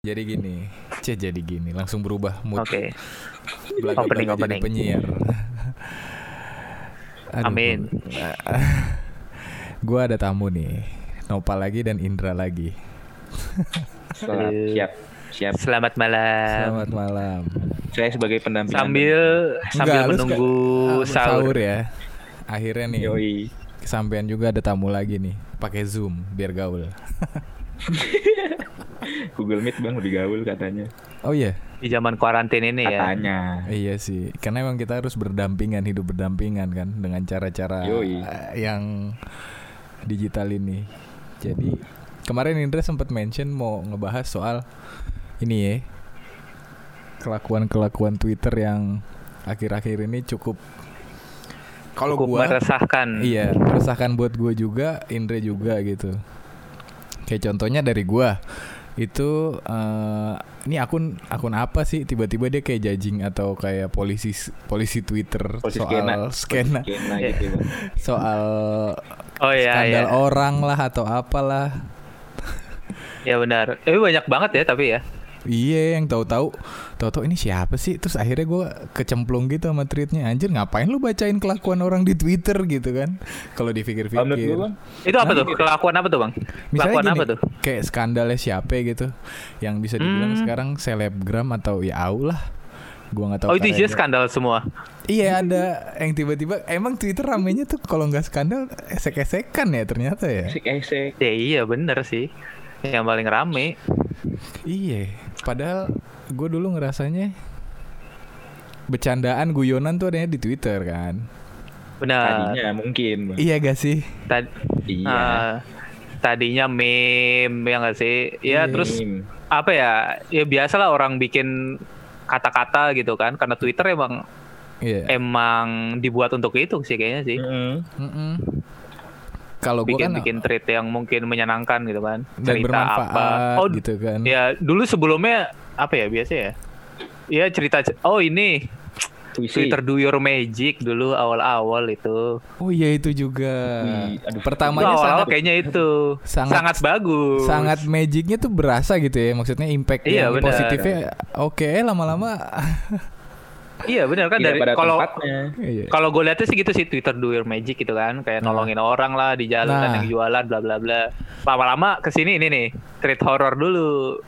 Jadi gini, C jadi gini, langsung berubah mood. Oke. Belaga-belaga Opening, jadi opening. penyiar. Amin. Gue ada tamu nih, Nopal lagi dan Indra lagi. Selamat, siap, siap. Selamat malam. Selamat malam. Saya sebagai pendamping. Sambil sambil Enggak, menunggu ah, sahur. ya. Akhirnya nih, Yoi. kesampean juga ada tamu lagi nih, pakai Zoom biar gaul. Google Meet bang lebih gaul katanya. Oh iya, Di zaman kuarantin ini ya. Katanya. iya sih. Karena emang kita harus berdampingan, hidup berdampingan kan dengan cara-cara Yoi. yang digital ini. Jadi kemarin Indra sempat mention mau ngebahas soal ini ya kelakuan-kelakuan Twitter yang akhir-akhir ini cukup kalau gua meresahkan. iya meresahkan buat gua juga, Indra juga gitu. Kayak contohnya dari gua itu eh, ini akun akun apa sih tiba-tiba dia kayak judging atau kayak polisi polisi Twitter Polisi soal skena. skena Skena gitu soal Oh iya skandal iya. orang lah atau apalah Ya benar. Eh banyak banget ya tapi ya. Iya yang tahu-tahu tahu-tahu ini siapa sih terus akhirnya gua kecemplung gitu sama tweetnya anjir ngapain lu bacain kelakuan orang di Twitter gitu kan kalau dipikir-pikir gue Itu apa tuh? Kelakuan apa tuh, Bang? misalnya Kelakuan gini apa tuh? kayak skandalnya siapa gitu yang bisa dibilang Hmm. sekarang selebgram atau ya au lah gua nggak tahu Oh itu isinya skandal semua. iya ada yang tiba-tiba emang Twitter ramenya tuh kalau nggak skandal esek-esekan ya ternyata ya esek esek. Ya iya bener sih. Yang paling rame. Iya, padahal gue dulu ngerasanya bercandaan guyonan tuh adanya di Twitter kan. Benar. Tadinya mungkin. Bang. Iya gak sih? Tad- Iya. ah, tadinya meme ya nggak sih? Ya Iya. terus Meme. apa ya? Ya biasalah orang bikin kata-kata gitu kan karena Twitter emang Iya. emang dibuat untuk itu sih kayaknya sih. Mm-mm. Mm-mm. Kalau gue kan bikin bikin tweet yang mungkin menyenangkan gitu kan dan cerita bermanfaat apa oh gitu kan. ya dulu sebelumnya apa ya biasa ya ya cerita oh ini Puisi. Twitter do your magic dulu awal-awal itu Oh iya itu juga. Aduh. itu Pertamanya awal-awal sangat kayaknya itu sangat- sangat, bagus sangat magicnya tuh berasa gitu ya. Maksudnya impact Iya, yang benar. positifnya oke lama-lama. iya benar kan Tidak dari kalau tempatnya. Iya. kalau gue lihatnya sih gitu sih Twitter do your magic gitu kan kayak Nah. nolongin orang lah di jalan Nah. yang jualan bla bla bla lama-lama ke sini ini nih tweet horror dulu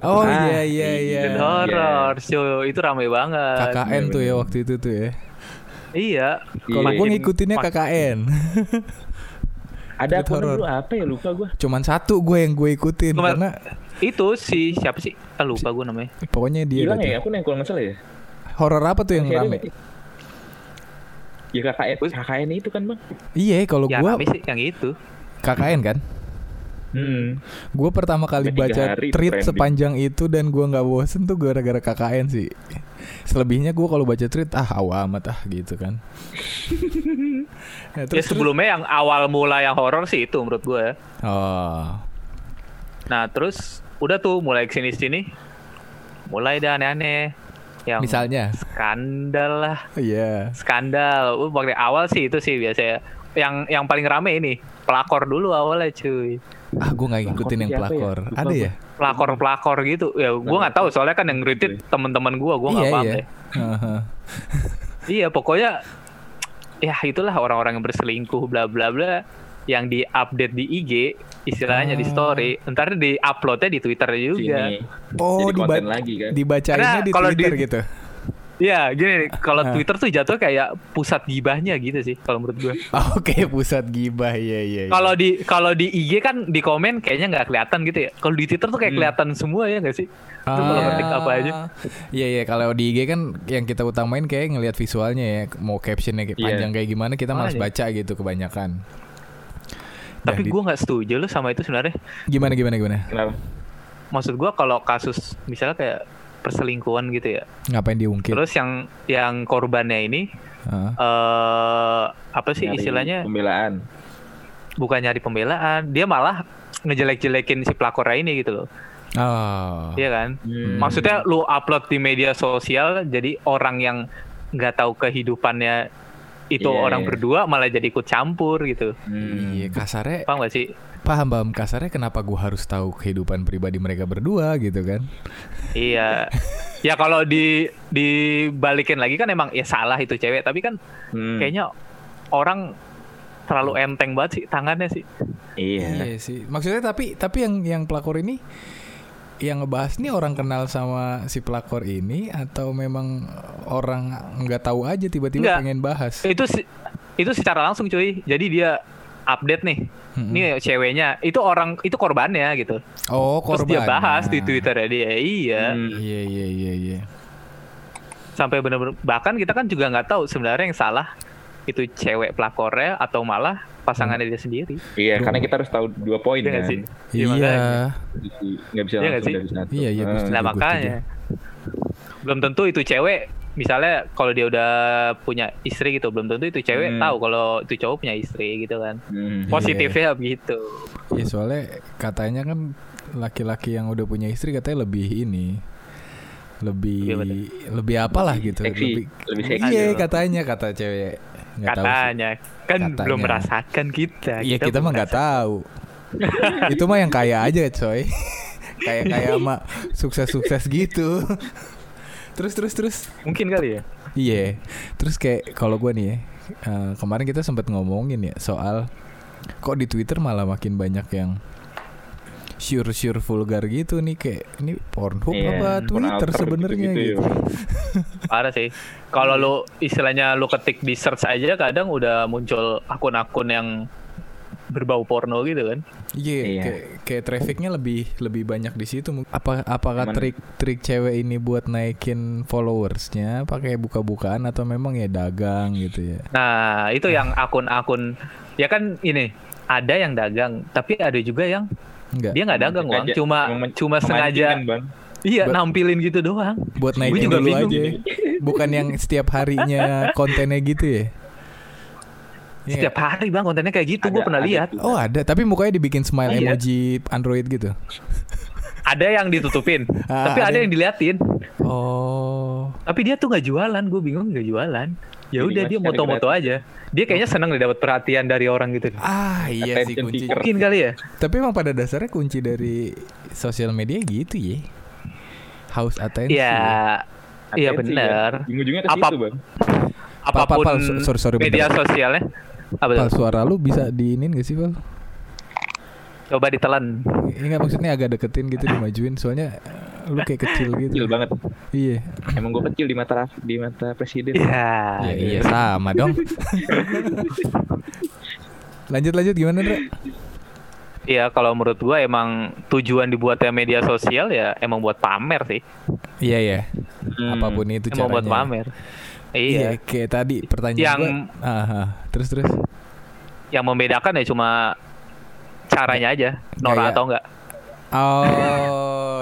Oh Ah, iya iya iya. horror show itu ramai banget KKN tuh ya waktu itu tuh ya. iya Kalau Iya. gue ngikutinnya KKN. Ada horror. dulu apa ya lupa gue. Cuman satu gue yang gue ikutin Cuma- karena itu si siapa sih ah, lupa gue namanya pokoknya dia Hilang ya akun yang kalau nggak salah ya. Horor apa tuh yang rame? Ya KKN, KKN itu kan bang. Iya, kalau yang gua sih yang itu KKN kan. Hmm. Gua pertama kali tiga baca tweet sepanjang itu dan gua nggak bosen tuh gara-gara KKN sih. Selebihnya gua kalau baca tweet ah awal amat ah gitu kan. Nah, ya sebelumnya yang awal mula yang horor sih itu menurut gue Oh. nah terus udah tuh mulai ke sini sini mulai deh aneh-aneh yang Misalnya, skandal lah iya. skandal uh, waktu awal sih itu sih biasanya yang yang paling rame ini pelakor dulu awalnya cuy Ah, gua nggak ngikutin yang ya? pelakor. Lupa Ada ya? pelakor pelakor gitu ya gue nggak tahu soalnya kan yang retweet teman-teman gue gue nggak iya, paham iya. deh. Iya pokoknya ya itulah orang-orang yang berselingkuh bla bla bla yang di update di IG istilahnya di Ah. story ntar di uploadnya di Twitter juga. Sini. Oh, Jadi diba- konten lagi kan. dibacainnya Karena di kalau Twitter di- gitu. Iya gini kalau Ah. Twitter tuh jatuh kayak pusat gibahnya gitu sih kalau menurut gue. Oke, pusat gibah. Iya. iya. Kalau di kalau di IG kan di komen kayaknya nggak kelihatan gitu ya. Kalau di Twitter tuh kayak Hmm. kelihatan semua ya nggak sih? Itu kalau Ah. ngetik apa aja. Iya iya kalau di IG kan yang kita utamain kayak ngelihat visualnya ya, mau captionnya kayak Iya. panjang kayak gimana kita malas baca gitu kebanyakan. Tapi gue nggak setuju loh sama itu sebenarnya. gimana gimana gimana? Kenapa? Maksud gue kalau kasus misalnya kayak perselingkuhan gitu ya. Ngapain diungkit? Terus yang yang korbannya ini Heeh. eh apa sih Nyari istilahnya Pembelaan. bukan nyari pembelaan dia malah ngejelek-jelekin si pelakornya ini gitu loh Oh. iya kan Hmm. maksudnya lu upload di media sosial jadi orang yang nggak tahu kehidupannya itu Iya, orang iya. berdua malah jadi ikut campur gitu. Hmm. Iya kasarnya Paham gak sih? paham paham kasarnya kenapa gue harus tahu kehidupan pribadi mereka berdua gitu kan? Iya. ya kalau di dibalikin lagi kan emang ya salah itu cewek, tapi kan Hmm. kayaknya orang terlalu enteng banget sih tangannya sih. Iya. Iya sih. Maksudnya tapi tapi yang yang pelakor ini yang ngebahas nih orang kenal sama si pelakor ini atau memang orang nggak tahu aja tiba-tiba pengen bahas? Itu si- itu secara langsung cuy. Jadi dia update nih. Ini ceweknya, itu orang itu korbannya gitu. Oh Terus korban. dia bahas di Twitter dia. Iya. Hmm. Iya iya iya iya. Sampai bener-bener bahkan kita kan juga nggak tahu sebenarnya yang salah itu cewek pelakornya atau malah pasangannya dia sendiri. Iya, karena kita harus tahu dua poin Iya nggak kan. sih? Iya. Jadi, Nggak bisa Iya nggak langsung dari satu. Iya, iya, setuju. Nah makanya belum tentu itu cewek misalnya kalau dia udah punya istri gitu belum tentu itu cewek Hmm. tahu kalau itu cowok punya istri gitu kan Hmm. positifnya begitu Iya soalnya katanya kan laki-laki yang udah punya istri katanya lebih ini lebih Lebih lebih apalah gitu Seksi, lebih seksi. iya katanya kata cewek Tahu sih. katanya kan Katanya. belum merasakan kita Iya kita mah belum nggak tahu. itu mah yang kaya aja coy. kayak kayak mah sukses-sukses gitu. terus terus terus. mungkin kali ya Iya. Terus kayak kalau gua nih ya, eh, kemarin kita sempat ngomongin ya soal kok di Twitter malah makin banyak yang sure sure vulgar gitu nih kayak ini Pornhub Iya, apa Twitter sebenarnya gitu-gitu gitu. ya. parah sih kalau lu istilahnya lu ketik di search aja kadang udah muncul akun-akun yang berbau porno gitu kan Iya, Iya. kayak kayak trafficnya lebih lebih banyak di situ. Apa apakah Cuman- trik trik cewek ini buat naikin followersnya pakai buka-bukaan atau memang ya dagang gitu ya? nah itu yang akun-akun ya kan ini ada yang dagang tapi ada juga yang Enggak. dia nggak dagang bang Sengaja- cuma cuma sengaja kan, Bang. iya Buat- nampilin gitu doang buat naikin juga dulu bingung. aja. Bukan yang setiap harinya kontennya gitu ya? Iya setiap hari bang kontennya kayak gitu gue pernah ada lihat. Oh ada, tapi mukanya dibikin smile Iya. emoji Android gitu. ada yang ditutupin Ah, tapi ada ada yang- yang diliatin Oh, tapi dia tuh nggak jualan gue bingung nggak jualan ya udah dia moto-moto aja dia kayaknya seneng deh dapat perhatian dari orang gitu ah iya sih kunci. mungkin kali ya Tapi emang pada dasarnya kunci dari sosial media gitu ya. House attention. ya iya benar. Ujung-ujungnya ke Apa- situ, Bang. Apa- apa- sorry, sorry, media bentar. sosialnya apa? Pal, suara lu bisa diinin gak sih, Pal? coba ditelan Ini nggak maksudnya agak deketin gitu dimajuin soalnya lu kayak kecil gitu. Kecil banget. Iya. Emang gue kecil di mata di mata presiden. ya Ya, iya sama dong. lanjut lanjut gimana, Dra? Iya, kalau menurut gua emang tujuan dibuatnya media sosial ya emang buat pamer sih. Iya ya. Hmm. Apa pun itu emang caranya. buat pamer. Iya, Iya. kayak tadi pertanyaan Yang- gua. Ah, ah. terus terus. Yang membedakan ya cuma caranya aja, Nora Kayak- atau enggak. Oh,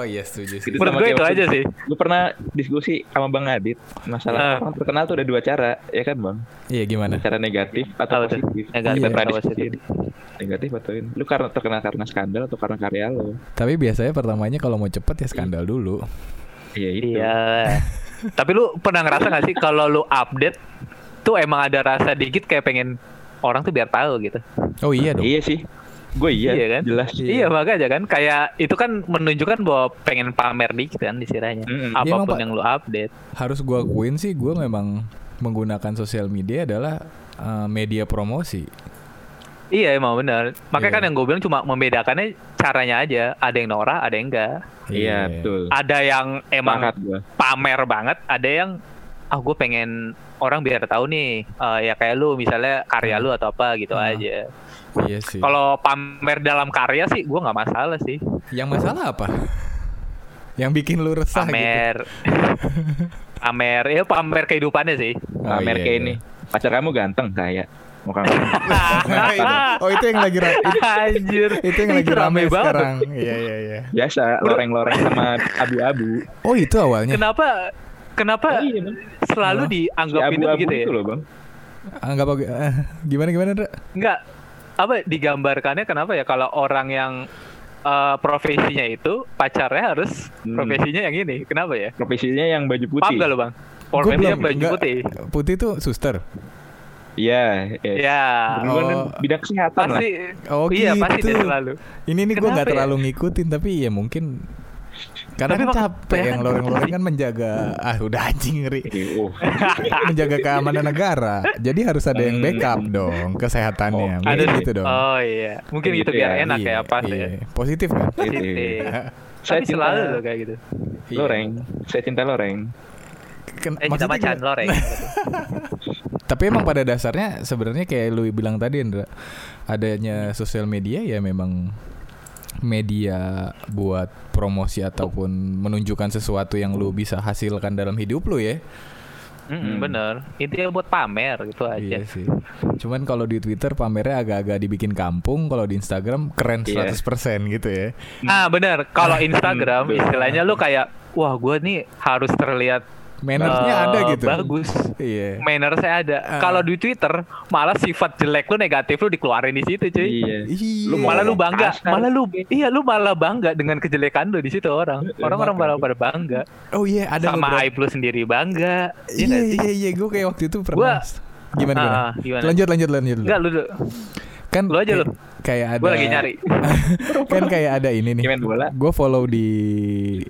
iya setuju sih. Itu Menurut gue itu aja sih. Gue pernah diskusi sama Bang Adit masalah Ah. orang terkenal tuh ada dua cara, ya kan Bang? Iya gimana? Cara negatif atau positif. Negatif Iya. atau positif. Negatif atau ini? Lu karena terkenal karena skandal atau karena karya lo? Tapi biasanya pertamanya kalau mau cepet ya skandal dulu. Iya itu. Iya. Tapi lu pernah ngerasa gak sih kalau lu update tuh emang ada rasa dikit kayak pengen orang tuh biar tahu gitu. Oh iya dong. Iya sih. Gue iya, Iya kan? jelas. Iya. makanya kan kayak itu kan menunjukkan bahwa pengen pamer dikit kan istilahnya. Mm-mm. Iya, emang, Apa pun Pak. yang lu update. Harus gua akuin sih gua memang menggunakan sosial media adalah eh, media promosi. Iya emang benar. Makanya Iya. kan yang gue bilang cuma membedakannya caranya aja. Ada yang norak, ada yang enggak. Iya, betul. Ada yang emang pamer banget, ada yang ah gue pengen orang biar tahu nih eh, ya kayak lu misalnya karya lu atau apa gitu Ah. aja. Iya sih. Kalau pamer dalam karya sih gue nggak masalah sih. Yang masalah apa? Yang bikin lu resah gitu. Pamer, pamer ya pamer kehidupannya sih. Oh, Pamer iya, kayak iya. ini. Pacar kamu ganteng kayak. Nah, itu. Oh itu yang lagi ra- itu, Anjir, itu yang lagi rame, banget. sekarang. Iya iya iya. Biasa loreng-loreng sama abu-abu. Oh itu awalnya. Kenapa? Kenapa Iya, Bang. Selalu Oh. Si dianggapin itu abu-abu gitu ya? itu loh, Bang. Anggap apa? eh, gimana gimana, Dra? Enggak. Apa digambarkannya kenapa ya kalau orang yang eh, profesinya itu pacarnya harus Hmm. profesinya yang ini. Kenapa ya? Profesinya yang baju putih. Paham gak lo bang? Profesinya belum- baju enggak. putih. Putih tuh suster. Iya, iya. Ya. Berdua kan Oh. bidang kesehatan lah. Pasti. Oh iya pasti gitu. dia selalu. Ini nih gue nggak ya? terlalu ngikutin tapi ya mungkin karena Tapi kan capek yang loreng-loreng kan menjaga ah udah anjing ngeri Oh, menjaga keamanan negara jadi harus ada yang Hmm. backup dong kesehatannya Oh, mungkin Ada gitu dong Oh iya. Mungkin Gitu biar ya. enak Iya, ya pas iya. ya. positif kan Positif. Saya Tapi cinta- selalu loh kayak gitu. Iya. loreng. Saya cinta loreng. Ken- Eh macan gimana? loreng. Tapi emang pada dasarnya sebenarnya kayak lu bilang tadi Indra, adanya sosial media ya memang media buat promosi ataupun menunjukkan sesuatu yang lu bisa hasilkan dalam hidup lu ya. Mm, Hmm. Bener. Intinya buat pamer gitu aja. Iya sih. Cuman kalau di Twitter pamernya agak-agak dibikin kampung, kalau di Instagram keren Iya. 100% gitu ya. Ah bener. Kalau Instagram Hmm, istilahnya lu kayak wah gue nih harus terlihat Mannersnya eh, ada gitu. Bagus. Iya. Manner saya ada. Ah. Kalau di Twitter malah sifat jelek lu negatif lu dikeluarin di situ cuy. Iya. Iya. Lu malah lu bangga, kasar. malah lu iya lu malah bangga dengan kejelekan lu di situ orang. Orang-orang malah pada bangga. Oh iya, ada Sama beberapa- aib lu sendiri bangga. Iya Iya iya iya, gue kayak waktu itu pernah. Gua- gimana, gimana? Ah, gimana? Lanjut lanjut lanjut. Enggak lu dulu. Kan lu aja kayak, lu. kayak ada Gue lagi nyari. kan kayak ada ini nih gue follow di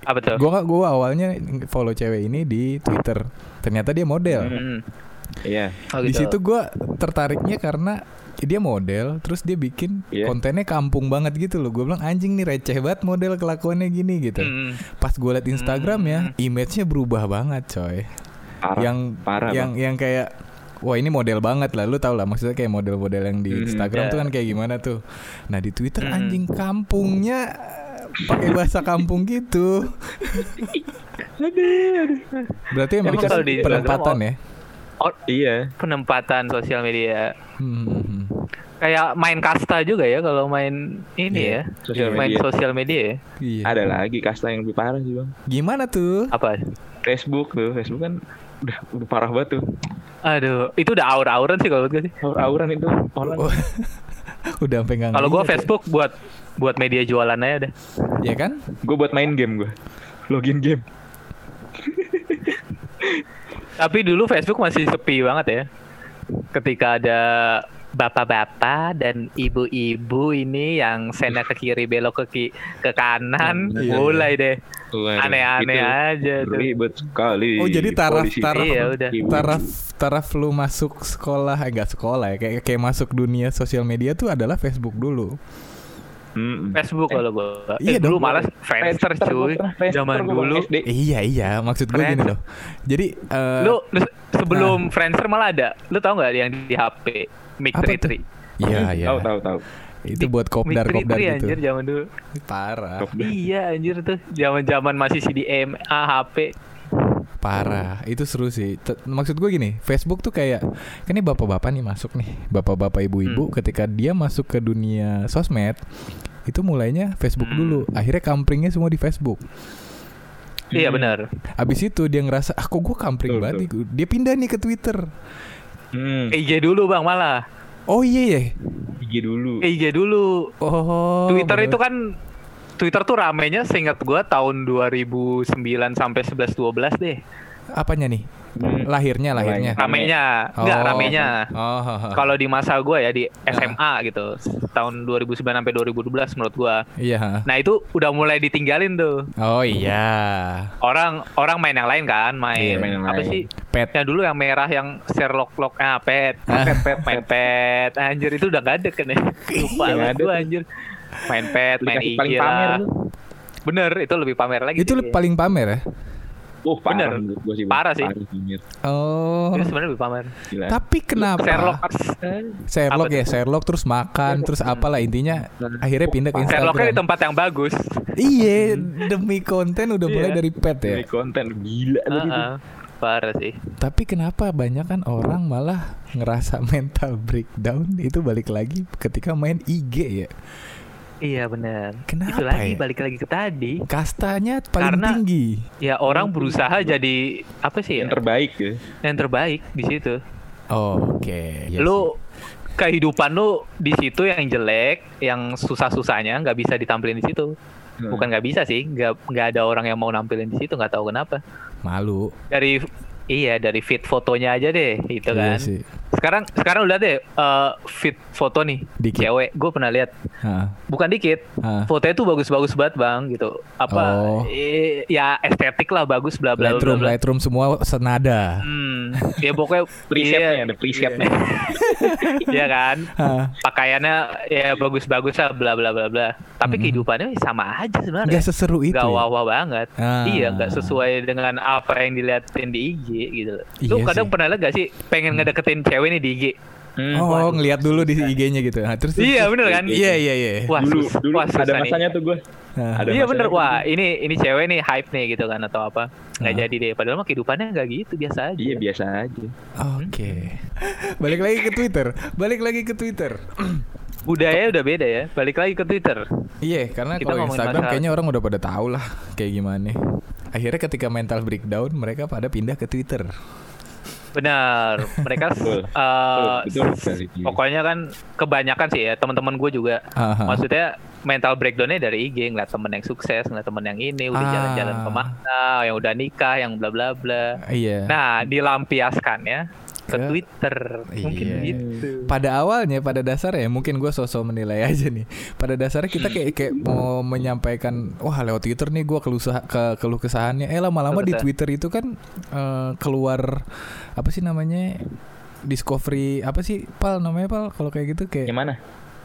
Apa tuh? gue gue awalnya follow cewek ini di Twitter ternyata dia model Hmm. Iya. Oh, di gitu. situ gue tertariknya karena dia model terus dia bikin Iya. kontennya kampung banget gitu loh gue bilang anjing nih receh banget model kelakuannya gini gitu Hmm. pas gue liat Instagram ya image-nya berubah banget coy Parah. yang parah, yang yang kayak wah ini model banget lah. Lu tau lah maksudnya kayak model-model yang di Hmm, Instagram ya. tuh kan kayak gimana tuh? Nah di Twitter Hmm. anjing kampungnya pakai bahasa kampung gitu. Berarti emang, Emang kalau di penempatan oh, ya Oh, Iya. penempatan sosial media. Hmm, kayak main kasta juga ya kalau main ini Iya, ya. Sosial main media. sosial media ya. Iya. Ada lagi kasta yang lebih parah sih bang. gimana tuh? Apa? Facebook tuh, Facebook kan udah, udah parah banget tuh. Aduh itu udah aur-auran sih kalau gue sih Aur-auran itu orang. Oh, udah sampai nggak kalau gue ya. Facebook buat buat media jualan aja deh ya kan Gue buat main game gue. Login game. tapi dulu Facebook masih sepi banget ya ketika ada bapak-bapak dan ibu-ibu ini yang sena ke kiri belok ke ki- ke kanan. Hmm, iya, mulai deh. Aneh-aneh aja tuh. Ribet sekali. Oh, jadi taraf- Polisi- taraf- Iya, udah. taraf taraf lu masuk sekolah eh, enggak sekolah ya kayak kayak masuk dunia sosial media tuh adalah Facebook dulu. Facebook kalau gue Iya eh, dulu dong. malah Friendster cuy. zaman dulu. SD. Iya iya, maksud gue gini loh. Jadi eh, lu, lu se- sebelum Friendster malah ada. Lu tau nggak yang di HP Tuh? 33 Iya iya. Tahu tahu tahu. Itu buat kopdar kopdar 33 gitu. anjir zaman dulu Parah, iya anjir tuh zaman zaman masih CDMA HP parah. Itu seru sih. T- maksud gue gini, Facebook tuh kayak kan ini bapak-bapak nih masuk nih, bapak-bapak ibu-ibu Hmm. ketika dia masuk ke dunia sosmed itu mulainya Facebook Hmm. dulu. Akhirnya kampringnya semua di Facebook. iya Hmm. benar Abis itu dia ngerasa, ah kok gue kampring Betul, banget nih. Dia pindah nih ke Twitter. Hmm. IG dulu bang malah Oh iya ya. IG dulu. IG dulu Oh. Twitter bener. itu kan Twitter tuh ramenya seingat gua tahun 2009 sampai 11 12 deh. Apanya nih? Hmm. Lahirnya, lahirnya. Rame. Ramenya, enggak Oh. ramenya. Oh. Kalau di masa gua ya di SMA gitu, tahun 2009 sampai 2012 menurut gua. Iya. Nah, itu udah mulai ditinggalin tuh. Oh iya. Orang orang main yang lain kan, main, Iya, main yang apa lain. sih? Pet. Ya dulu yang merah yang Sherlock Lock ah pet. Pet pet main pet. Anjir itu udah gak ada kan ya. Lupa tuh. anjir. Main pet, main paling pamer lu. Bener, itu lebih pamer lagi. Itu sih. paling pamer ya? Oh, parah Bener. gua sih. Parah sih. pamer. Oh. Itu sebenarnya lebih pamer. Gila. Tapi kenapa? Sherlock Sherlock Apa ya? Sherlock terus makan, terus apalah intinya akhirnya pindah ke Sherlocknya di Instagram. tempat yang bagus. Iya, demi konten udah mulai Iya. dari pet ya. Dari konten gila lu gitu. Heeh. Parah sih. Tapi kenapa banyak kan orang malah ngerasa mental breakdown itu balik lagi ketika main IG ya? Iya benar. Kenapa Itu lagi ya? balik lagi ke tadi. Kastanya paling Karena- tinggi. Ya orang berusaha jadi apa sih ya? Yang terbaik ya. Yang terbaik di situ. Oh, Oke. iya lu kehidupan lu di situ yang jelek, yang susah-susahnya nggak bisa ditampilin di situ. Hmm. Bukan nggak bisa sih, nggak nggak ada orang yang mau nampilin di situ, nggak tahu kenapa. malu. Dari iya dari feed fotonya aja deh, itu Iya kan. sih. Sekarang sekarang udah deh eh, fit foto nih Dikit. cewek. Gue pernah lihat. Bukan dikit. Hah. Fotonya tuh bagus-bagus banget bang gitu. Apa? Oh. eh, ya estetik lah bagus bla bla bla. Lightroom, bla. Lightroom semua senada. Hmm, ya pokoknya Presetnya iya, ada presetnya. Iya kan. Hah. Pakaiannya ya bagus-bagus lah bla bla bla bla. Tapi kehidupannya sama aja sebenarnya. Nggak seseru itu. Gak ya? wah-wah banget. Ah. Iya, nggak sesuai dengan apa yang diliatin di IG gitu. Lu Iya kadang sih. pernah liat gak sih pengen ngedeketin cewek nih di IG? Hmm. Oh, Waduh, ngelihat dulu di IG-nya gitu. Nah, terus Iya, bener kan? Iya, iya, iya. Wah, dulu sus- dulu wah, ada susah nih. masanya tuh gue. Nah. Ada iya bener, masanya wah gitu. ini ini cewek nih hype nih gitu kan atau apa? Nggak Ah. jadi deh. Padahal mah kehidupannya nggak gitu biasa aja. Iya biasa aja. Oke. Balik lagi ke Twitter. Balik lagi ke Twitter. Budaya udah beda ya. Balik lagi ke Twitter. Iya, karena Kita kalau Instagram masalah- kayaknya orang udah pada tahu lah kayak gimana. Akhirnya ketika mental breakdown, mereka pada pindah ke Twitter. Benar. Mereka Betul. eh, Betul, betul pokoknya kan kebanyakan sih ya teman-teman gue juga. Aha. Maksudnya mental breakdownnya dari IG ngeliat temen yang sukses, ngeliat temen yang ini udah Ah. jalan-jalan ke mana, yang udah nikah, yang bla bla bla. Iya. Nah, dilampiaskannya ke Ke- Twitter. Mungkin Iya. gitu. pada awalnya pada dasarnya mungkin gue sosok menilai aja nih pada dasarnya kita kayak kayak mau menyampaikan wah lewat Twitter nih gue keluh ke keluh kesahannya eh lama-lama di. Twitter itu kan eh, keluar apa sih namanya discovery apa sih pal namanya pal kalau kayak gitu kayak Yang mana?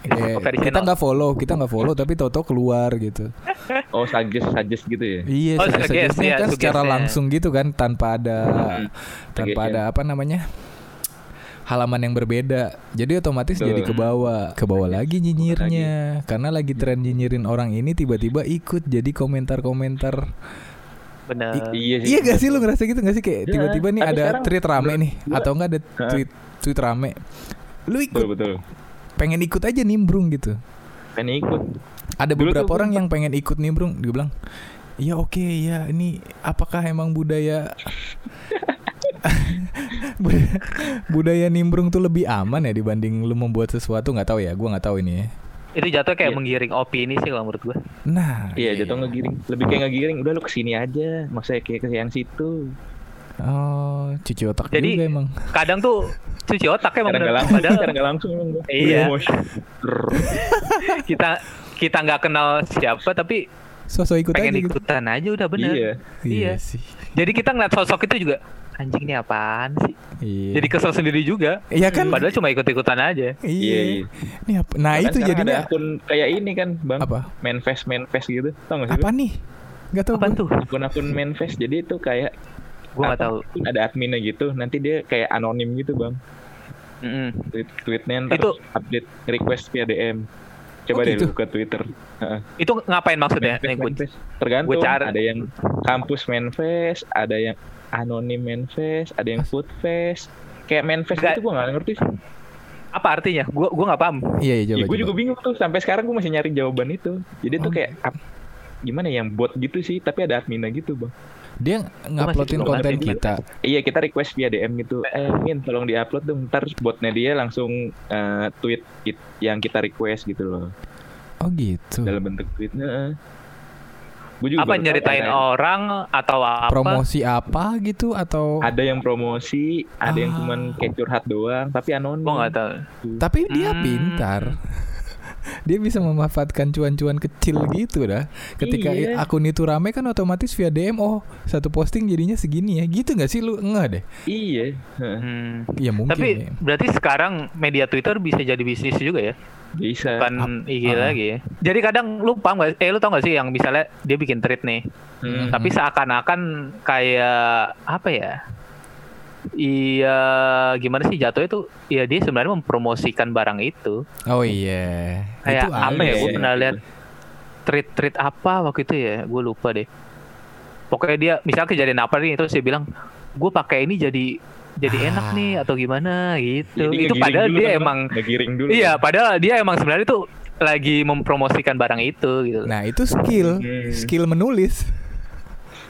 kayak Discovery kita nggak follow kita nggak follow tapi toto keluar gitu Oh suggest suggest gitu ya. iya Oh, suggest- suggest, suggestnya ya, kan secara langsung gitu kan tanpa ada Hmm. tanpa ada apa namanya halaman yang berbeda jadi otomatis Betul. jadi ke bawah. Ke bawah lagi. nyinyirnya. karena lagi tren nyinyirin orang ini tiba-tiba ikut jadi komentar-komentar. Benar. Iya sih. iya gak sih? Lu ngerasa gitu gak sih? Kayak Iya, tiba-tiba nih ada tweet rame nih atau enggak ada tweet tweet rame. Lu ikut. Betul betul. pengen ikut aja nimbrung gitu. Pengen ikut. ada Dulu tuh beberapa orang yang pengen ikut nimbrung dia bilang Iya oke ya ini apakah emang budaya budaya, nimbrung tuh lebih aman ya dibanding lu membuat sesuatu nggak tahu ya gua nggak tahu ini ya Itu jatuh kayak Iya. menggiring opini sih kalau menurut gue. nah Iya jatuh ngegiring. Lebih kayak ngegiring. Udah lu ke sini aja. Maksudnya kayak ke yang situ. oh cuci otak Jadi- juga emang Kadang tuh cuci otak emang Cara nggak bener. langsung. Padahal Cara nggak langsung emang gua. Iya. Kita kita nggak kenal siapa tapi sosok ikut pengen aja gitu. ikutan aja udah bener. Iya. Iya. sih Jadi kita ngeliat sosok itu juga anjing ini apaan sih? iya Jadi kesel sendiri juga. Iya kan Padahal cuma ikut-ikutan aja. iya, Iya, iya. Ini apa? nah Bahkan itu jadinya ada akun kayak ini kan bang Apa? manfest manfest gitu tau gak sih apa nih nggak tahu Apaan gua. tuh? akun-akun manfest jadi itu kayak Gue nggak apa, tahu. ada adminnya gitu nanti dia kayak anonim gitu bang Mm-mm. tweet tweetnya ntar Itu- update request via DM coba Oh, deh gitu? buka Twitter. Itu ngapain maksudnya? Manfest, tergantung cari. ada yang kampus manfest ada yang anonim manfest ada yang food fest kayak manfest Nggak- itu gue gak ngerti sih apa artinya? Gue gua nggak paham. iya iya ya, coba, gue coba. juga bingung tuh sampai sekarang gue masih nyari jawaban itu jadi tuh Oh. kayak ap- gimana ya, yang bot gitu sih tapi ada adminnya gitu bang dia nguploadin konten ngerti. kita Iya kita request via DM gitu. Eh Min tolong diupload dong. Ntar botnya dia langsung eh, tweet it- yang kita request gitu loh oh gitu dalam bentuk tweetnya. Juga Apa baru tahu nyeritain ada, orang atau apa? promosi apa gitu atau ada yang promosi, ada yang Ah. cuman kayak curhat doang, tapi anonim. Nggak tahu. Tapi dia Hmm. pintar. Dia bisa memanfaatkan cuan-cuan kecil gitu dah. Ketika Iya. akun itu rame kan otomatis via DM oh satu posting jadinya segini ya. Gitu nggak sih lu? Enggak deh. Iya. heeh, Hmm. Ya mungkin. Tapi ya. berarti sekarang media Twitter bisa jadi bisnis juga ya? Bisa. Bukan IG ah. lagi ya. Jadi kadang lu paham gak? Eh lu tau gak sih yang misalnya dia bikin tweet nih, Hmm. tapi seakan-akan kayak apa ya? Iya, gimana sih jatuhnya tuh? Ya dia sebenarnya mempromosikan barang itu. Oh iya. Kayak Itu apa ya? iya, Gue iya. pernah lihat tweet-tweet apa waktu itu ya? Gue lupa deh. Pokoknya dia misalnya kejadian apa nih terus dia bilang, gue pakai ini jadi jadi Ah. enak nih atau gimana gitu. Jadi itu padahal dulu dia kan, emang ngegiring dulu. Iya, padahal dia emang sebenarnya tuh lagi mempromosikan barang itu gitu. Nah, itu skill. Hmm. Skill menulis.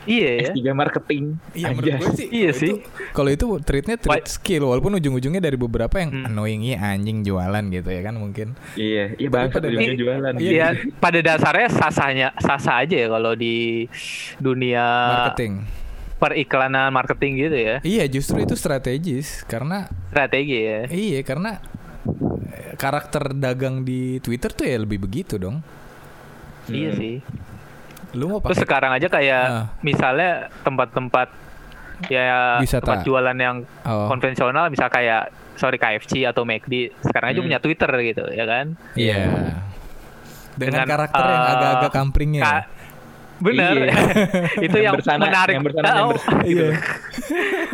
Iya ya. S3 marketing. Iya menurut gue sih. Iya sih. Kalau itu treatnya treat skill walaupun ujung-ujungnya dari beberapa yang Hmm. annoyingnya anjing jualan gitu ya kan mungkin. Iya, iya banget pada- ujungnya jualan. Iya, Iya, pada dasarnya sasanya sasa aja ya kalau di dunia Marketing. periklanan marketing gitu ya. Iya, justru itu strategis karena Strategi ya. iya karena eh, karakter dagang di Twitter tuh ya lebih begitu dong. Iya Hmm. sih. Lu mau Terus pakai sekarang aja kayak Ah. misalnya tempat-tempat ya Wisata. tempat jualan yang oh, konvensional misal kayak sorry KFC atau McD sekarang aja Hmm. punya Twitter gitu ya kan. iya. Dengan, Dengan, karakter yang eh, agak-agak kampringnya. Ka- Bener. Iya. itu yang, Yang bersana- menarik. yang bersana- yang Oh, bersana Iya.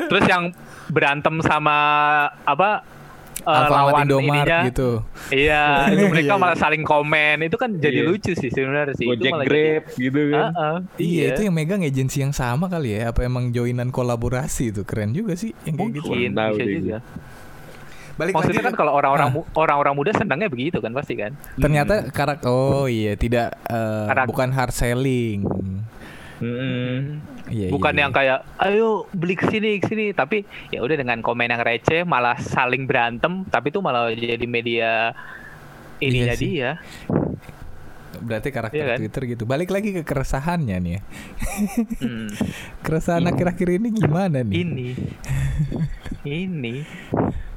Terus yang berantem sama apa Alfamart lawan Indomaret ininya. gitu. Iya, itu mereka Iya, malah saling komen. Itu kan jadi Iya. lucu sih sebenarnya sih. Gojek itu malah Grab gitu Jadi, kan. Ah, ah, Iya, itu yang megang agensi yang sama kali ya? Apa emang joinan kolaborasi itu keren juga sih yang kayak gitu. mungkin bisa juga. Balik Maksudnya lagi kan kalau orang-orang Ah. mu- orang-orang muda senangnya begitu kan pasti kan. ternyata karak oh iya tidak Karak- bukan hard selling. Mm-mm. Iya, Bukan iya, yang kayak ayo beli ke sini ke sini tapi ya udah dengan komen yang receh malah saling berantem tapi itu malah jadi media Iya sih. dia. Berarti karakter Iya kan? Twitter gitu. Balik lagi ke keresahannya nih ya. Hmm. Keresahan Ini. akhir-akhir ini gimana nih? Ini ini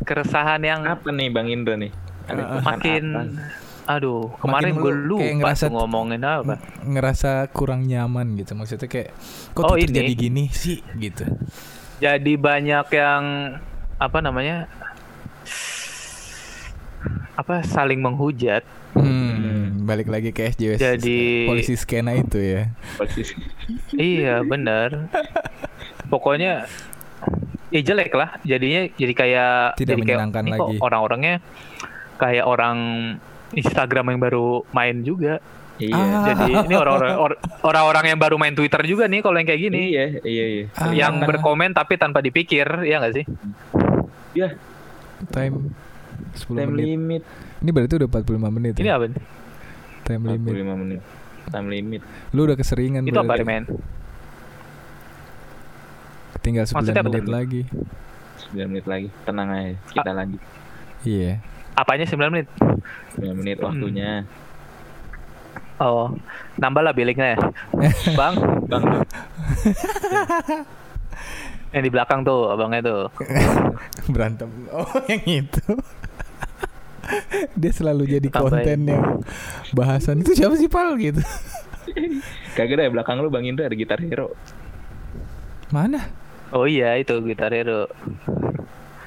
keresahan yang Apa nih Bang Indra nih? Keresahan makin apa? Aduh kemarin gue lu lupa kayak ngerasa- ngomongin apa. Ngerasa kurang nyaman gitu. Maksudnya kayak kok Oh, Twitter ini. jadi gini sih gitu. Jadi banyak yang apa namanya apa saling menghujat. Hmm, balik lagi ke SJW Jadi- polisi skena itu ya. Iya bener. Pokoknya ya jelek lah. Jadinya jadi kayak Tidak jadi kayak, menyenangkan "Ini kok lagi." orang-orangnya kayak orang Instagram yang baru main juga. Iya. Ah. Jadi ini orang-orang or- orang-orang yang baru main Twitter juga nih kalau yang kayak gini. Iya, iya, iya. Ah. Yang berkomen tapi tanpa dipikir, ya nggak sih? Ya, Time 10 time menit. limit Ini berarti udah 45 menit Ini ya? apa? nih? Time limit. 45 menit. Time limit. Lu udah keseringan Itu apa berarti. men? Tinggal 9 Maksudnya apa menit lagi. 9 menit lagi. Tenang aja, kita lanjut. Iya. Apanya 9 menit? 9 menit Hmm. waktunya. Oh, nambah lah billingnya ya. Bang, Bang, yang di belakang tuh abangnya tuh. Berantem. Oh, yang itu. Dia selalu jadi Tambahin. konten yang bahasan itu siapa sih Pal gitu. kagak ada ya belakang lu Bang Indra ada gitar hero. Mana? Oh iya itu gitar hero.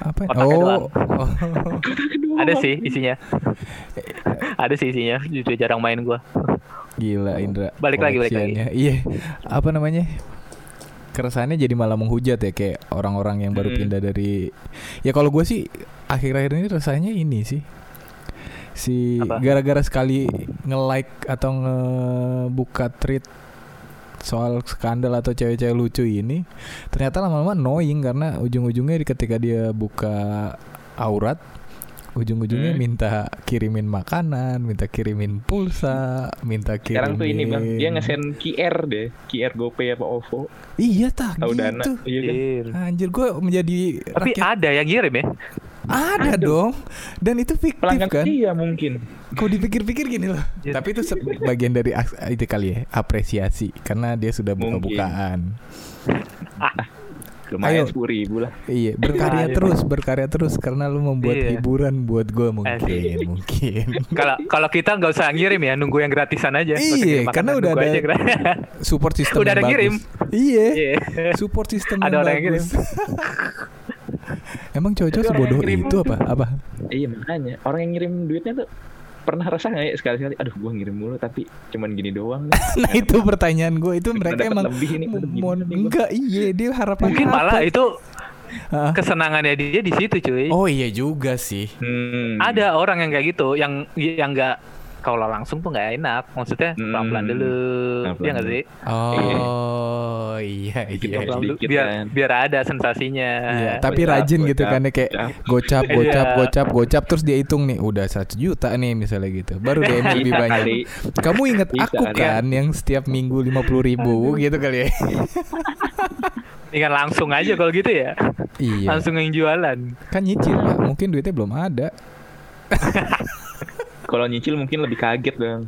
Apa? Otaknya Oh. doang. oh. Ada sih isinya. Ada sih isinya. Jujur jarang main gua. Gila Indra. Balik lagi, balik lagi. Iya. Apa namanya? Keresahannya jadi malah menghujat ya kayak orang-orang yang baru Hmm. pindah dari ya kalau gue sih akhir-akhir ini rasanya ini sih si gara-gara sekali nge-like atau ngebuka tweet soal skandal atau cewek-cewek lucu ini ternyata lama-lama annoying karena ujung-ujungnya ketika dia buka aurat ujung-ujungnya Hmm. minta kirimin makanan, minta kirimin pulsa, minta kirimin Sekarang tuh ini Bang, dia nge-send QR deh, QR GoPay apa OVO, Iya tah gitu. dana. Iya kan? Anjir. Anjir gue menjadi Tapi rakyat ada yang ngirim ya? Ada, ada. dong dan itu fiktif Pelanggan kan iya mungkin. kau dipikir-pikir gini loh Iya. tapi itu bagian dari itu kali ya apresiasi karena dia sudah buka-bukaan Lumayan Ayo. sepuluh ribu lah. iya berkarya Ayo. terus berkarya terus karena lu membuat Iya. hiburan buat gue mungkin Asik. mungkin Kalau kalau kita nggak usah ngirim ya, nunggu yang gratisan aja. Iya, karena udah ada- aja support system Udah ada bagus ngirim. iya Iya. support system Ada yang orang yang bagus emang cowok-cowok sebodoh itu apa? apa? Iya makanya. Orang yang ngirim duitnya tuh pernah rasa nggak ya? Sekali-sekali, aduh gua ngirim mulu tapi cuman gini doang. nih. nah itu pertanyaan gue itu mereka emang lebih aduh, mau enggak. Iya dia harapan Mungkin malah itu kesenangannya dia di situ, cuy. oh iya juga sih. Hmm. Ada orang yang kayak gitu, yang yang nggak kalau langsung tuh nggak enak. Maksudnya Hmm. pelan-pelan dulu, ya nggak sih? Oh iya iya. Dikit iya. biar kan. biar ada sensasinya. Iya, tapi gocap, rajin gitu kan ya kayak gocap. gocap gocap Iya. gocap gocap terus dia hitung nih udah satu juta nih misalnya gitu. Baru DM lebih banyak. kali. Kamu inget Bisa aku kan yang setiap minggu lima puluh ribu gitu kali ya? Tinggal langsung aja kalau gitu ya. iya. Langsung yang jualan. Kan nyicil pak, mungkin duitnya belum ada. Kalau nyicil mungkin lebih kaget dong.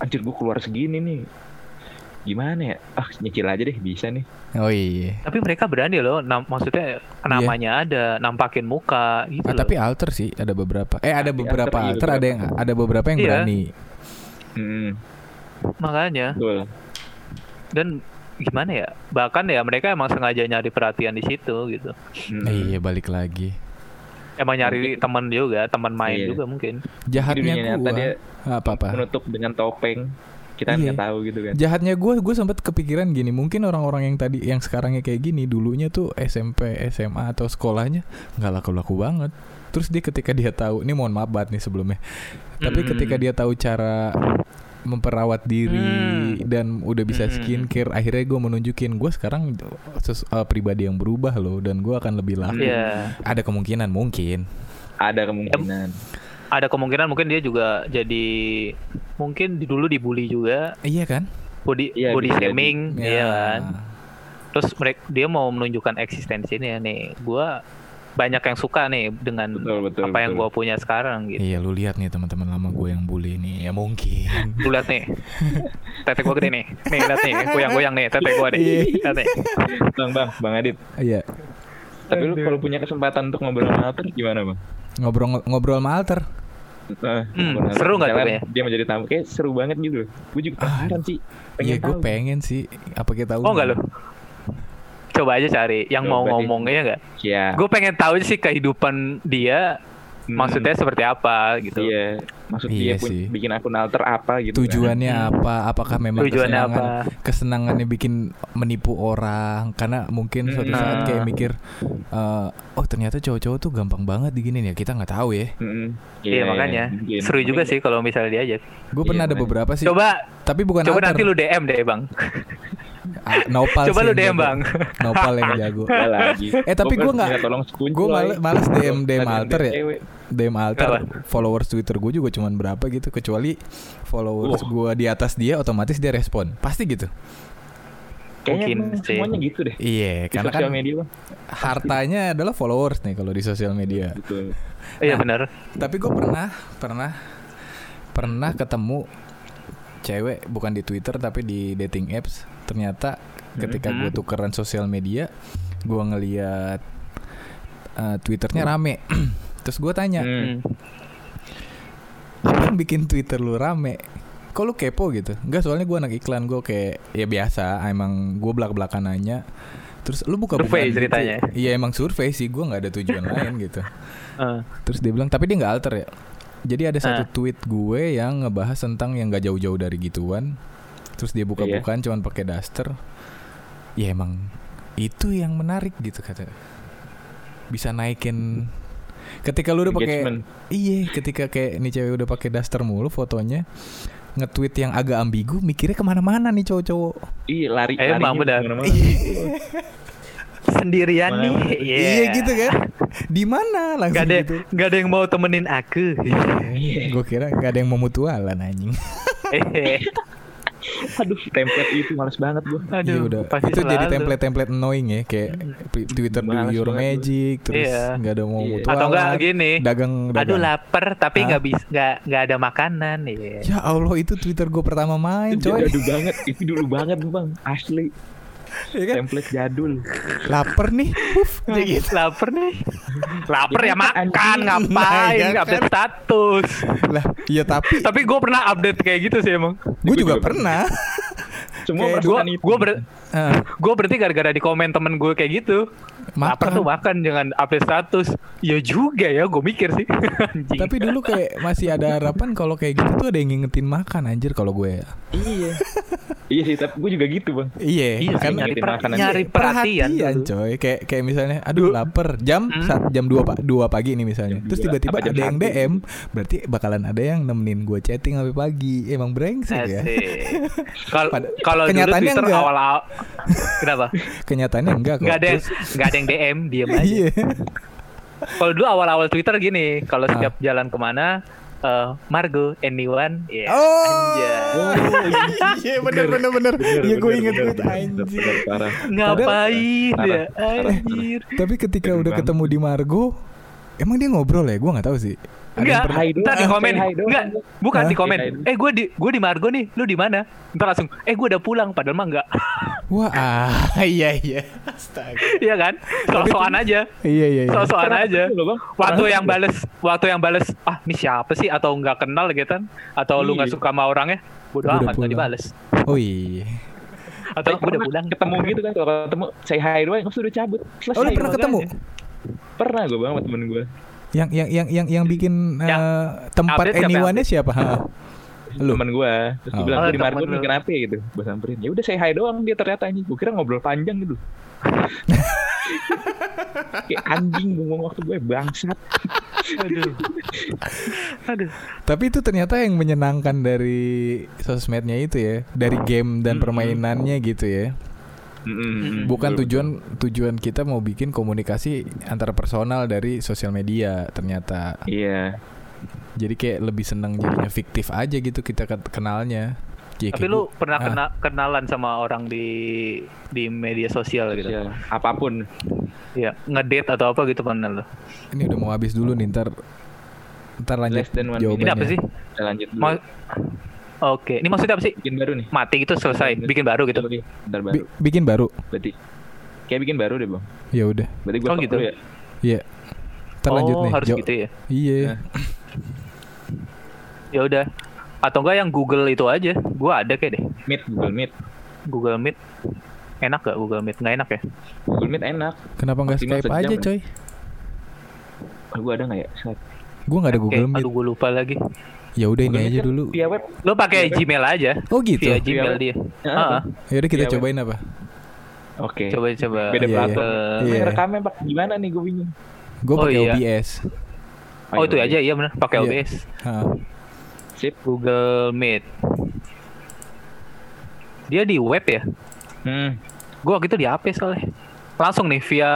Anjir gua keluar segini nih. gimana ya? Ah nyicil aja deh bisa nih. Oh iya. Tapi mereka berani loh, nam- maksudnya namanya ada, nampakin muka gitu Ah, loh. tapi alter sih ada beberapa. Eh ada Tapi beberapa alter, iya, alter, ada yang ada beberapa yang Iya. berani. Hmm, makanya betul. dan gimana ya? Bahkan ya mereka emang sengaja nyari perhatian di situ gitu. Hmm. Iya balik lagi. Emang nyari teman juga, teman main Iya. juga mungkin. Jahatnya dia apa apa. menutup dengan topeng. Kita kan Iya. nggak tahu gitu kan. Jahatnya gue, gue sempat kepikiran gini, mungkin orang-orang yang tadi, yang sekarangnya kayak gini, dulunya tuh SMP, SMA atau sekolahnya nggak laku-laku banget. Terus dia ketika dia tahu, ini mohon maaf banget nih sebelumnya, tapi Mm-mm. ketika dia tahu cara memperawat diri Hmm. dan udah bisa Mm-mm. skincare, akhirnya gue menunjukin gue sekarang uh, pribadi yang berubah loh, dan gue akan lebih laku. Iya. Ada kemungkinan mungkin. Ada kemungkinan. Ada kemungkinan mungkin dia juga jadi mungkin di- dulu dibully juga, Iya kan? body Iya, body shaming, Ya. iya kan. Terus mereka dia mau menunjukkan eksistensinya nih. Gua banyak yang suka nih dengan Betul betul. apa yang betul. gua punya sekarang gitu. Iya, lu lihat nih teman-teman lama gue yang bully nih, ya mungkin. Lu lihat nih. Tete gua gede nih. Nih lihat nih, goyang-goyang nih tete gua nih. Iya. Lihat nih. Bang bang bang Adit. Iya. Tapi lu kalau punya kesempatan untuk ngobrol sama Alter gimana bang? Ngobrol ngobrol sama alter. Nah, Hmm, seru nggak tuh kayaknya? Dia menjadi tamu, kayak seru banget gitu. Gue juga penasaran sih. Pengen Iya, gue pengen sih. Apa kita Oh enggak lu? Coba aja cari yang mau Coba sih. ngomong ya enggak? Iya. Gue pengen tahu sih kehidupan dia Hmm, maksudnya seperti apa gitu. Iya. Maksud Iya dia pun sih. bikin akun alter apa gitu. kan. Tujuannya apa? Apakah memang Tujuannya kesenangan apa? kesenangannya bikin menipu orang? Karena mungkin suatu Hmm. saat kayak Nah. mikir, eh, oh ternyata cowok-cowok tuh gampang banget diginin ya. Kita nggak tahu ya. Mm-mm. Iya makanya mungkin. seru juga sih kalau misalnya diajak. Gue pernah Iya, ada beberapa sih. Coba Tapi bukan coba alter. nanti lu DM deh bang. Ah, Nopal Coba lu DM bang. Nopal yang jago. Gak lagi. Eh, tapi tolong sekunci, Gue woy. males, males DM DM Tadi alter ya. DM alter Apa? followers Twitter gue juga cuman berapa gitu kecuali followers gue di atas dia otomatis dia respon pasti gitu Kayaknya sih. semuanya gitu deh. iya Di karena sosial kan media bang. hartanya adalah followers nih kalau di sosial media Betul. Iya Nah. benar. tapi gue pernah pernah pernah ketemu cewek bukan di Twitter tapi di dating apps ternyata ketika gue Mhm. tukeran sosial media gue ngeliat eh, Twitternya rame terus gue tanya Hmm. apa yang bikin Twitter lu rame? Kok lu kepo gitu? Enggak soalnya gue anak iklan gue kayak ya biasa emang gue belak belakan nanya. Terus lu buka Survei bukaan ceritanya. gitu. Iya emang survei sih gue nggak ada tujuan lain gitu. Eh, Terus dia bilang tapi dia nggak alter ya. Jadi ada satu Ah. tweet gue yang ngebahas tentang yang nggak jauh-jauh dari gituan. Terus dia buka Iya. cuman pakai daster. Ya emang itu yang menarik gitu kata. Bisa naikin. Ketika lu udah pakai. Iya, ketika kayak ini cewek udah pakai daster mulu fotonya, nge-tweet yang agak ambigu, mikirnya ke mana-mana nih cowok-cowok. Iya lari. Emang larinya benar. ke mana-mana. Sendirian nih. Mana-mana. Iya. Iya gitu kan? Di mana langsung Gak ada, gitu? gak ada yang mau temenin aku. Iya. Gue kira nggak ada yang mau mutualan anjing. Aduh template itu males banget gua. Aduh, Iya udah. pasti Itu jadi template-template annoying ya, kayak p- Twitter do Males your banget magic, terus Iya. nggak ada mau Iya. mutualan. Atau enggak gini. Dagang, dagang. Aduh lapar tapi nggak bisa nggak nggak ada makanan iya. Ya Allah itu Twitter gue pertama main, Itu coy. jadul banget. Itu dulu banget bang. Asli. Iya kan? Template jadul. Laper nih. Uf, kayak gitu. lapar nih. Lapar ya Ya kan, makan anjing. ngapain Nah, ya kan. update status. Lah, iya tapi tapi gue pernah update kayak gitu sih emang. gue juga pernah. Semua Kayak Gue gue ber Ah, gue berarti gara-gara di komen temen gue kayak gitu. Lapar makan. tuh makan jangan update status. Ya juga ya gue mikir sih. Anjing. Tapi dulu kayak masih ada harapan kalau kayak gitu tuh ada yang ngingetin makan anjir kalau gue. Iya. iya sih, tapi gue juga gitu bang. Iya, Iya kan nyari, per- makanan. nyari perhatian, dulu. coy. Kayak kayak misalnya aduh lapar jam Hmm. saat jam 2 Pak, 2 pagi nih misalnya. Jam Terus tiba-tiba ada yang satu? DM, berarti bakalan ada yang nemenin gue chatting sampai pagi. Emang brengsek ya. Asik. Kalau kalau dulu kenyataannya Twitter enggak. awal-awal kenapa? Kenyataannya enggak kok. Nggak ada Terus- nggak ada yang DM diam aja. Iya. Kalau dulu awal-awal Twitter gini, kalau Ah. setiap jalan ke mana, eh, Margo, anyone, ya. Oh. Anjay. Iya bener bener bener. Iya gue inget bener, banget bener, anjir. Ngapain ya? Anjir. Tapi ketika udah ketemu di Margo Emang dia ngobrol ya? Gue nggak tahu sih. Enggak, pernah- Hai doang, ntar di komen. Enggak, bukan Hah? di komen. Eh, gue di gue di Margo nih, lu di mana? Ntar langsung, eh gue udah pulang, padahal mah enggak. Wah, ah, iya iya. Astaga. Iya kan? Sok-sokan aja. Iya iya. iya. Sok-sokan aja. Bang. Waktu yang ketemu. bales, waktu yang bales, ah ini siapa sih? Atau nggak kenal gitu kan? Atau lu nggak Iya. suka sama orangnya? Bodoh amat, nggak pulang. dibales. Oh iya. Atau Saya gue udah pulang. ketemu gitu kan kalau ketemu say hi doang itu udah cabut. Selesai. Oh lu pernah ketemu? Pernah gue bang sama temen gue. Yang yang yang yang yang bikin Yang eh, tempat anyone-nya siapa? Ha. Lu. Temen gue. Terus gue Oh. bilang Oh, di lu. nih kenapa ya gitu. Gue samperin. Ya udah say hi doang dia ternyata anjing. Gue kira ngobrol panjang gitu. Kayak anjing buang waktu gue bangsat. Aduh. Aduh. Tapi itu ternyata yang menyenangkan dari sosmednya itu ya, dari game dan Mm-mm. permainannya gitu ya. Mm-mm. Bukan Betul, tujuan tujuan kita mau bikin komunikasi antara personal dari sosial media ternyata. Iya. Jadi kayak lebih seneng jadinya fiktif aja gitu kita ke- kenalnya. Ya, Tapi kayak lu pernah Ah. kena kenalan sama orang di di media sosial gitu? Sosial. Apa pun. Iya, ngedate atau apa gitu pernah lu? Ini udah mau habis dulu nih ntar ntar lanjut Less than one jawabannya. Ini apa sih? Kita lanjut dulu. Ma- Oke, ini maksudnya apa sih? bikin baru nih. Mati gitu selesai, bikin baru gitu. Bentar baru. Bi- bikin baru. Berarti kayak bikin baru deh bang. Ya udah. Berarti gue Oh, gitu. ya. Iya. Ntar lanjut oh, nih. harus Jaw- gitu ya. Iya. Nah. Ya udah. Atau enggak yang Google itu aja. Gua ada kayak deh. Meet Google Meet. Google Meet. Enak gak Google Meet? Nggak enak ya? Google Meet enak. Kenapa nggak Maksimal Skype sejam aja, ya. coy? Oh, gue ada nggak ya? Gua nggak ada Oke, Google Meet. Aduh, gue lupa lagi. Ya udah ini aja kan dulu. Via web. Lo pakai Gmail aja. Oh gitu. Via Ya Gmail web. dia. Ya, Ah, udah kita Via web. cobain apa? Oke. coba coba. Beda platform. iya. Iya. Iya. rekamnya pak gimana nih gue bingung. Gue Oh, pakai iya. OBS. Oh itu aja iya benar pakai. OBS. Sip. Google Meet. Dia di web ya? Hmm. Gua gitu di HP soalnya. Langsung nih via